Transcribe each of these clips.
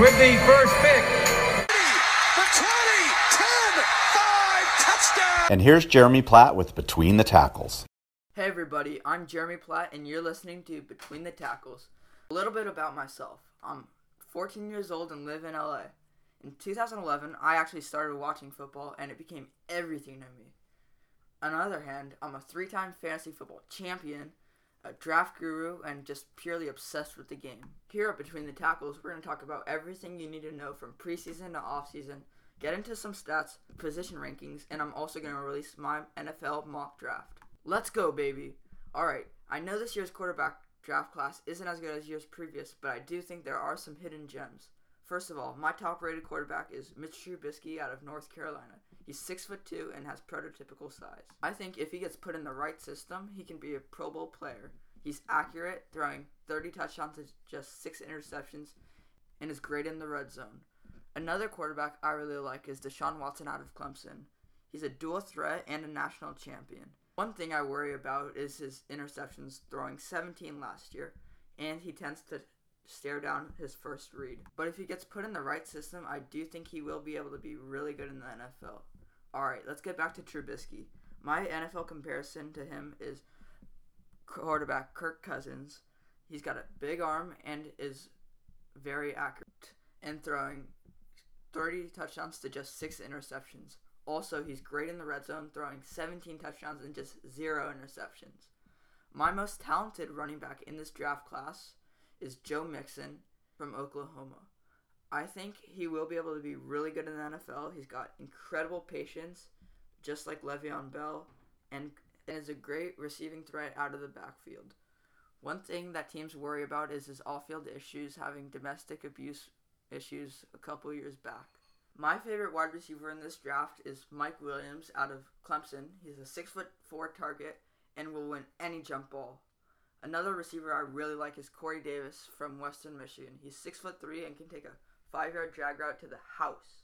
with the first pick. The 20, 10, 5, touchdown! And here's Jeremy Platt with Between the Tackles. Hey everybody, I'm Jeremy Platt and you're listening to Between the Tackles. A little bit about myself. I'm 14 years old and live in LA. In 2011, I actually started watching football and it became everything to me. On the other hand, I'm a three time fantasy football champion, a draft guru, and just purely obsessed with the game. Here at Between the Tackles, we're going to talk about everything you need to know from preseason to offseason, get into some stats, position rankings, and I'm also going to release my NFL mock draft. Let's go, baby! Alright, I know this year's quarterback draft class isn't as good as years previous, but I do think there are some hidden gems. First of all, my top rated quarterback is Mitch Trubisky out of North Carolina. He's six foot two and has prototypical size. I think if he gets put in the right system, he can be a Pro Bowl player. He's accurate, throwing 30 touchdowns to just six interceptions, and is great in the red zone. Another quarterback I really like is Deshaun Watson out of Clemson. He's a dual threat and a national champion. One thing I worry about is his interceptions, throwing 17 last year, and he tends to stare down his first read. But if he gets put in the right system, I do think he will be able to be really good in the NFL. Alright, let's get back to Trubisky. My NFL comparison to him is quarterback Kirk Cousins. He's got a big arm and is very accurate in throwing 30 touchdowns to just 6 interceptions. Also, he's great in the red zone, throwing 17 touchdowns and just 0 interceptions. My most talented running back in this draft class is Joe Mixon from Oklahoma. I think he will be able to be really good in the NFL. He's got incredible patience, just like Le'Veon Bell, and is a great receiving threat out of the backfield. One thing that teams worry about is his off-field issues, having domestic abuse issues a couple years back. My favorite wide receiver in this draft is Mike Williams out of Clemson. He's a six foot four target and will win any jump ball. Another receiver I really like is Corey Davis from Western Michigan. He's six foot three and can take a five yard drag route to the house.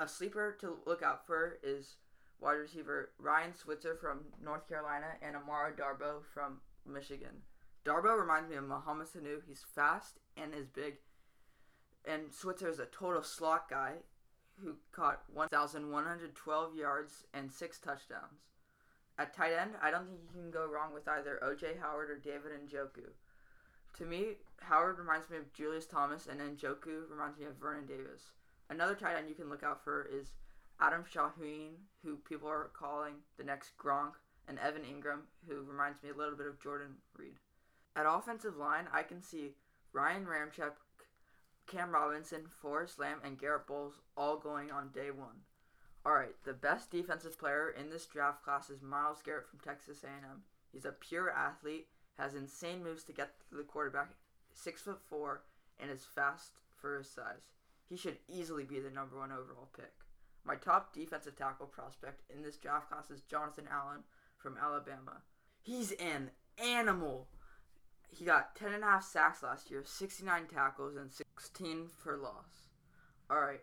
A sleeper to look out for is wide receiver Ryan Switzer from North Carolina and Amara Darboh from Michigan. Darboh reminds me of Mohamed Sanu. He's fast and is big. And Switzer is a total slot guy who caught 1,112 yards and six touchdowns. At tight end, I don't think you can go wrong with either OJ Howard or David Njoku. To me, Howard reminds me of Julius Thomas, and Njoku reminds me of Vernon Davis. Another tight end you can look out for is Adam Shaheen, who people are calling the next Gronk, and Evan Engram, who reminds me a little bit of Jordan Reed. At offensive line, I can see Ryan Ramczyk, Cam Robinson, Forrest Lamp, and Garett Bolles all going on day one. All right, the best defensive player in this draft class is Myles Garrett from Texas A&M. He's a pure athlete, has insane moves to get to the quarterback, six foot four, and is fast for his size. He should easily be the number one overall pick. My top defensive tackle prospect in this draft class is Jonathan Allen from Alabama. He's an animal. He got 10 and a half sacks last year, 69 tackles, and 16 for loss. All right.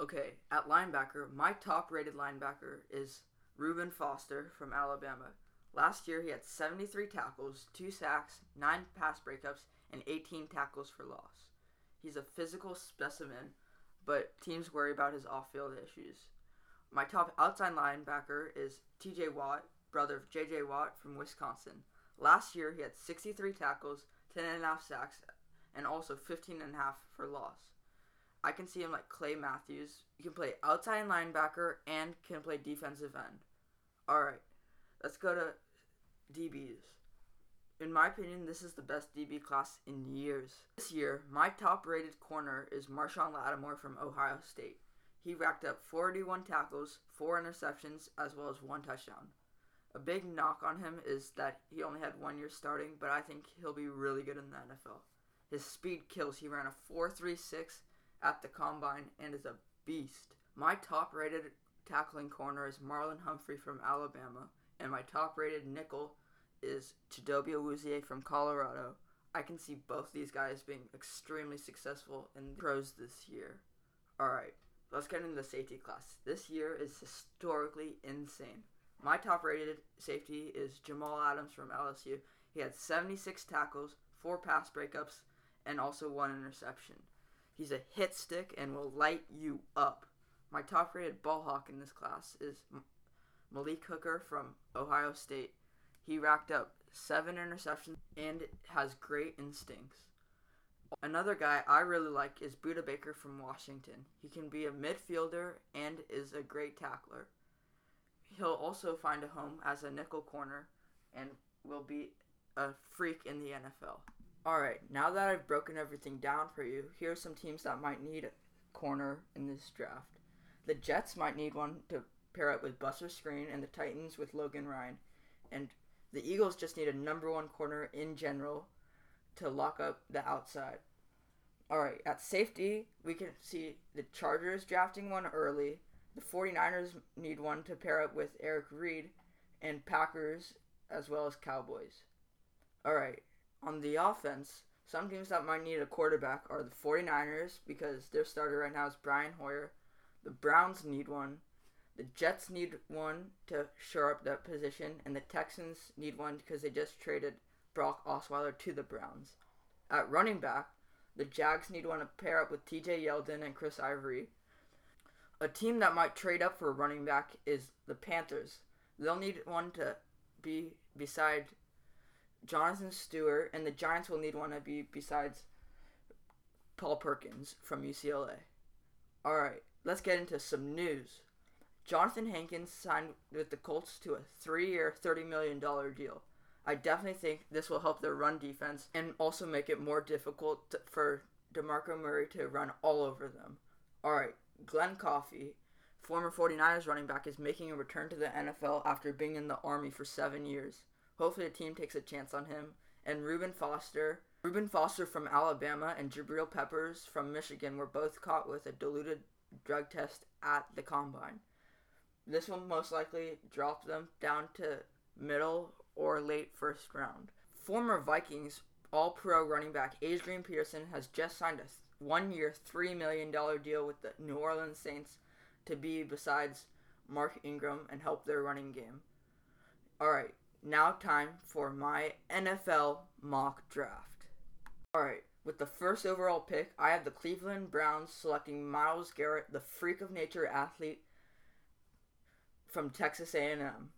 Okay, at linebacker, my top rated linebacker is Reuben Foster from Alabama. Last year, he had 73 tackles, 2 sacks, 9 pass breakups, and 18 tackles for loss. He's a physical specimen, but teams worry about his off field issues. My top outside linebacker is TJ Watt, brother of JJ Watt from Wisconsin. Last year, he had 63 tackles, 10 and a half sacks, and also 15 and a half for loss. I can see him like Clay Matthews. You can play outside linebacker and can play defensive end. All right, let's go to DBs. In my opinion, this is the best DB class in years. This year, my top rated corner is Marshon Lattimore from Ohio State. He racked up 41 tackles, 4 interceptions, as well as 1 touchdown. A big knock on him is that he only had one year starting, but I think he'll be really good in the NFL. His speed kills. He ran a 4.36 at the combine and is a beast. My top rated tackling corner is Marlon Humphrey from Alabama, and my top rated nickel is Chidobe Awuzie from Colorado. I can see both these guys being extremely successful in pros this year. Alright, let's get into the safety class. This year is historically insane. My top rated safety is Jamal Adams from LSU. He had 76 tackles, 4 pass breakups, and also 1 interception. He's a hit stick and will light you up. My top rated ball hawk in this class is Malik Hooker from Ohio State. He racked up seven interceptions and has great instincts. Another guy I really like is Budda Baker from Washington. He can be a midfielder and is a great tackler. He'll also find a home as a nickel corner and will be a freak in the NFL. Alright, now that I've broken everything down for you, here are some teams that might need a corner in this draft. The Jets might need one to pair up with Buster Skrine, and the Titans with Logan Ryan. And the Eagles just need a number one corner in general to lock up the outside. Alright, at safety, we can see the Chargers drafting one early. The 49ers need one to pair up with Eric Reid, and Packers as well as Cowboys. Alright, on the offense, some teams that might need a quarterback are the 49ers because their starter right now is Brian Hoyer. The Browns need one. The Jets need one to shore up that position, and the Texans need one because they just traded Brock Osweiler to the Browns. At running back, the Jags need one to pair up with TJ Yeldon and Chris Ivory. A team that might trade up for a running back is the Panthers. They'll need one to be beside Jonathan Stewart, and the Giants will need one to be besides Paul Perkins from UCLA. Alright, let's get into some news. Jonathan Hankins signed with the Colts to a three year, $30 million deal. I definitely think this will help their run defense and also make it more difficult to, for DeMarco Murray to run all over them. Alright, Glen Coffee, former 49ers running back, is making a return to the NFL after being in the Army for seven years. Hopefully, the team takes a chance on him. And Reuben Foster, Reuben Foster from Alabama, and Jabril Peppers from Michigan were both caught with a diluted drug test at the combine. This will most likely drop them down to middle or late first round. Former Vikings All Pro running back Adrian Peterson has just signed a one year, $3 million deal with the New Orleans Saints to be besides Mark Ingram and help their running game. Alright, now time for my NFL mock draft. Alright, with the first overall pick, I have the Cleveland Browns selecting Myles Garrett, the freak of nature athlete from Texas A&M.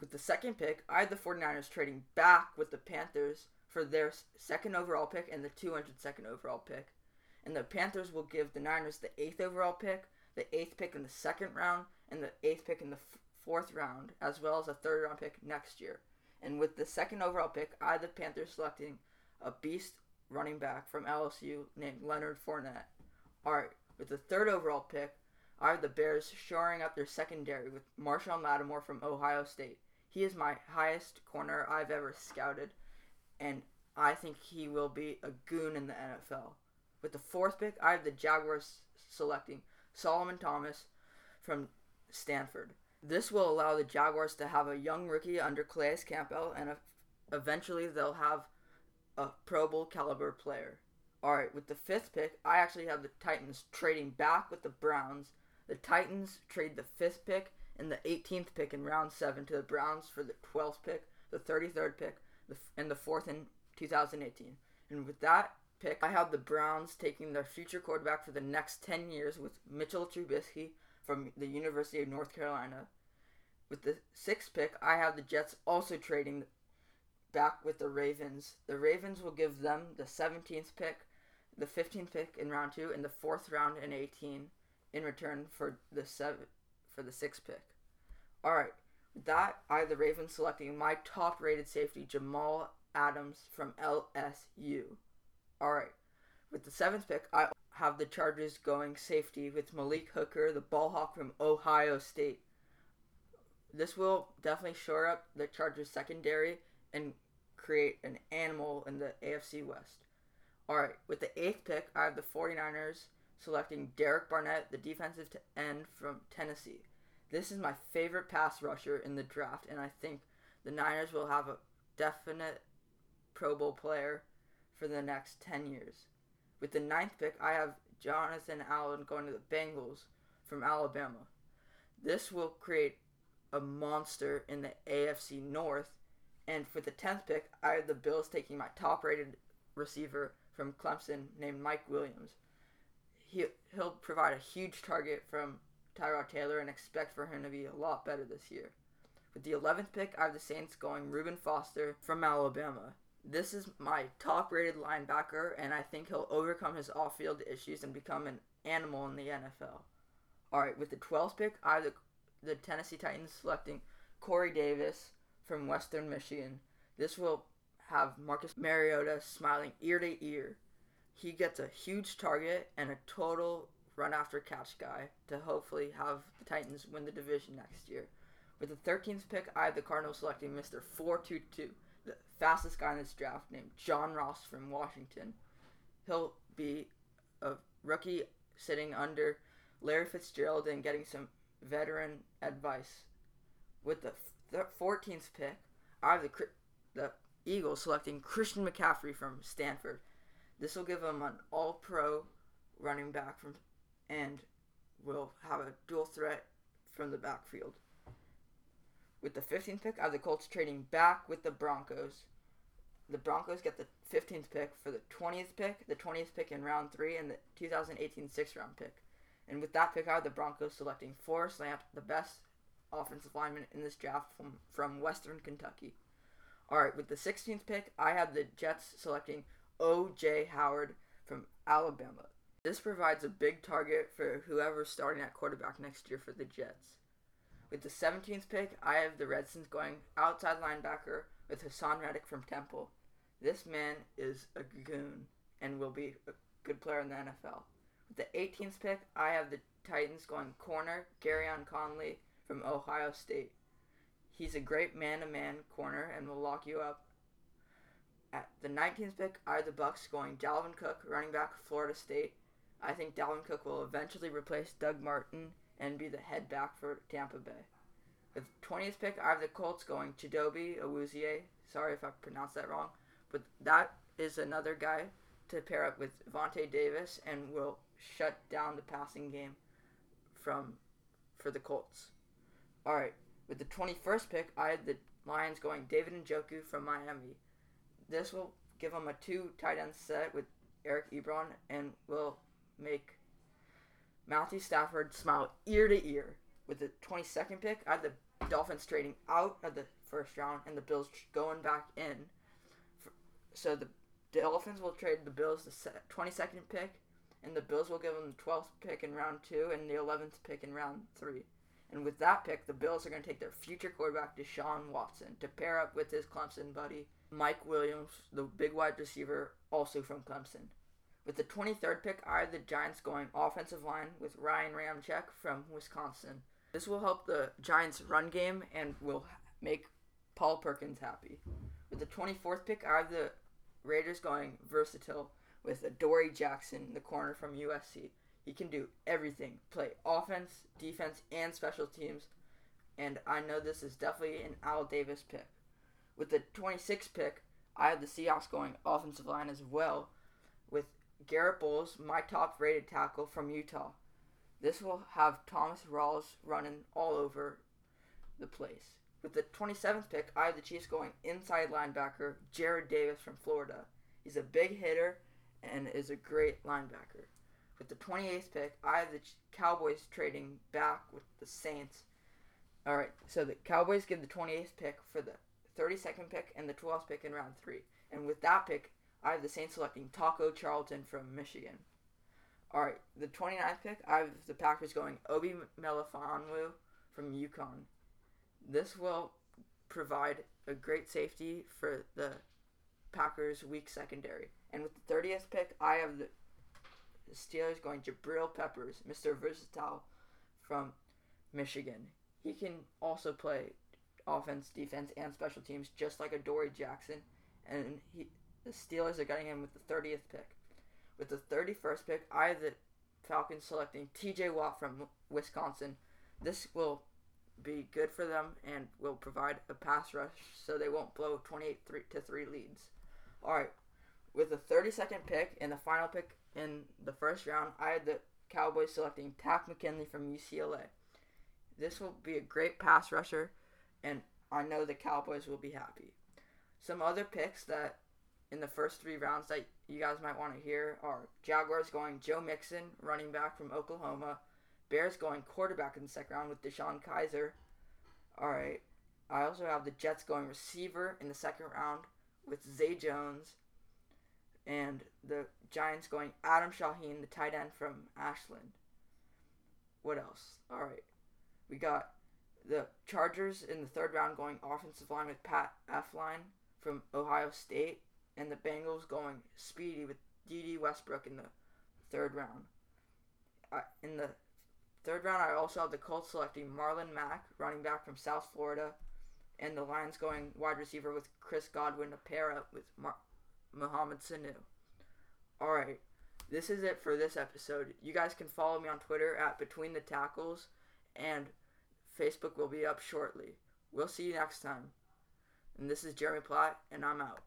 With the second pick, I have the 49ers trading back with the Panthers for their second overall pick and the 202nd overall pick. And the Panthers will give the Niners the 8th overall pick, the 8th pick in the second round, and the 8th pick in the f- fourth round, as well as a third round pick next year. And with the second overall pick, I have the Panthers selecting a beast running back from LSU named Leonard Fournette. Alright, with the third overall pick, I have the Bears shoring up their secondary with Marshon Lattimore from Ohio State. He is my highest corner I've ever scouted, and I think he will be a goon in the NFL. With the fourth pick, I have the Jaguars selecting Solomon Thomas from Stanford. This will allow the Jaguars to have a young rookie under Calais Campbell, and eventually they'll have a Pro Bowl caliber player. Alright, with the fifth pick, I actually have the Titans trading back with the Browns. The Titans trade the fifth pick and the 18th pick in round 7 to the Browns for the 12th pick, the 33rd pick, and the 4th in 2018. And with that pick, I have the Browns taking their future quarterback for the next 10 years with Mitchell Trubisky from the University of North Carolina. With the sixth pick, I have the Jets also trading back with the Ravens. The Ravens will give them the 17th pick, the 15th pick in round 2, and the 4th round in 18 in return for the seven for the sixth pick. Alright, with that, I have the Ravens selecting my top rated safety, Jamal Adams from LSU. Alright, with the seventh pick, I have the Chargers going safety with Malik Hooker, the ball hawk from Ohio State. This will definitely shore up the Chargers secondary and create an animal in the AFC West. Alright, with the eighth pick, I have the 49ers selecting Derek Barnett, the defensive end from Tennessee. This is my favorite pass rusher in the draft, and I think the Niners will have a definite Pro Bowl player for the next 10 years. With the ninth pick, I have Jonathan Allen going to the Bengals from Alabama. This will create a monster in the AFC North. And for the 10th pick, I have the Bills taking my top rated receiver from Clemson named Mike Williams. He he'll provide a huge target from Tyrod Taylor and expect for him to be a lot better this year. With the 11th pick, I have the Saints going Reuben Foster from Alabama. This is my top rated linebacker, and I think he'll overcome his off field issues and become an animal in the NFL. Alright, with the 12th pick, I have the, the Tennessee Titans selecting Corey Davis from Western Michigan. This will have Marcus Mariota smiling ear to ear. He gets a huge target and a total run after catch guy to hopefully have the Titans win the division next year. With the 13th pick, I have the Cardinals selecting Mr. 422, the fastest guy in this draft, named John Ross from Washington. He'll be a rookie sitting under Larry Fitzgerald and getting some veteran advice. With the th- 14th pick, I have the, the Eagles selecting Christian McCaffrey from Stanford. This will give him an all pro running back from and will have a dual threat from the backfield. With the 15th pick, I have the Colts trading back with the Broncos. The Broncos get the 15th pick for the 20th pick, the 20th pick in round 3, and the 2018 sixth round pick. And with that pick, I have the Broncos selecting Forrest Lamp, the best offensive lineman in this draft from, from Western Kentucky. Alright, with the 16th pick, I have the Jets selecting O.J. Howard from Alabama. This provides a big target for whoever's starting at quarterback next year for the Jets. With the 17th pick, I have the Redskins going outside linebacker with Haason Reddick from Temple. This man is a goon and will be a good player in the NFL. With the 18th pick, I have the Titans going corner Gareon Conley from Ohio State. He's a great man-to-man corner and will lock you up. At the 19th pick, I have the Bucks going Dalvin Cook, running back Florida State. I think Dalvin Cook will eventually replace Doug Martin and be the head back for Tampa Bay. With 20th pick, I have the Colts going Chidobe Awuzie. Sorry if I pronounced that wrong, but that is another guy to pair up with Vontae Davis and will shut down the passing game from for the Colts. All right, with the 21st pick, I had the Lions going David Njoku from Miami. This will give them a two tight end set with Eric Ebron and will make Matthew Stafford smile ear to ear. With the 22nd pick, I had the Dolphins trading out of the first round and the Bills going back in. So the Dolphins will trade the Bills the 22nd pick, and the Bills will give them the 12th pick in round two and the 11th pick in round three. And with that pick, the Bills are going to take their future quarterback, Deshaun Watson, to pair up with his Clemson buddy, Mike Williams, the big wide receiver, also from Clemson. With the 23rd pick, I have the Giants going offensive line with Ryan Ramczyk from Wisconsin. This will help the Giants' run game and will make Paul Perkins happy. With the 24th pick, I have the Raiders going versatile with Adoree Jackson, the corner from USC. He can do everything play offense, defense, and special teams. And I know this is definitely an Al Davis pick. With the 26th pick, I have the Seahawks going offensive line as well with Garett Bolles, my top rated tackle from Utah. This will have Thomas Rawls running all over the place. With the 27th pick, I have the Chiefs going inside linebacker Jarrad Davis from Florida. He's a big hitter and is a great linebacker. With the 28th pick, I have the Cowboys trading back with the Saints. All right, so the Cowboys give the 28th pick for the 32nd pick and the 12th pick in round three. And with that pick, I have the Saints selecting Taco Charlton from Michigan. All right, the 29th pick, I have the Packers going Obi Melifonwu from UConn. This will provide a great safety for the Packers' weak secondary. And with the 30th pick, I have the Steelers going Jabril Peppers, Mr. Versatile from Michigan. He can also play offense, defense, and special teams just like Adoree Jackson. And he, the Steelers are getting him with the 30th pick. With the 31st pick, I have the Falcons selecting TJ Watt from Wisconsin. This will be good for them and will provide a pass rush so they won't blow 28 three to 3 leads. All right, with the 32nd pick and the final pick in the first round, I had the Cowboys selecting Takk McKinley from UCLA. This will be a great pass rusher, and I know the Cowboys will be happy. Some other picks that in the first three rounds that you guys might want to hear are Jaguars going Joe Mixon, running back from Oklahoma. Bears going quarterback in the second round with DeShone Kizer. All right. I also have the Jets going receiver in the second round with Zay Jones. And the Giants going Adam Shaheen, the tight end from Ashland. What else? All right. We got the Chargers in the third round going offensive line with Pat Elflein from Ohio State. And the Bengals going speedy with Dede Westbrook in the third round. In the third round, I also have the Colts selecting Marlon Mack, running back from South Florida, and the Lions going wide receiver with Chris Godwin to pair up with Mar- Mohamed Sanu. All right, this is it for this episode. You guys can follow me on Twitter at Between the Tackles, and Facebook will be up shortly. We'll see you next time. And this is Jeremy Platt, and I'm out.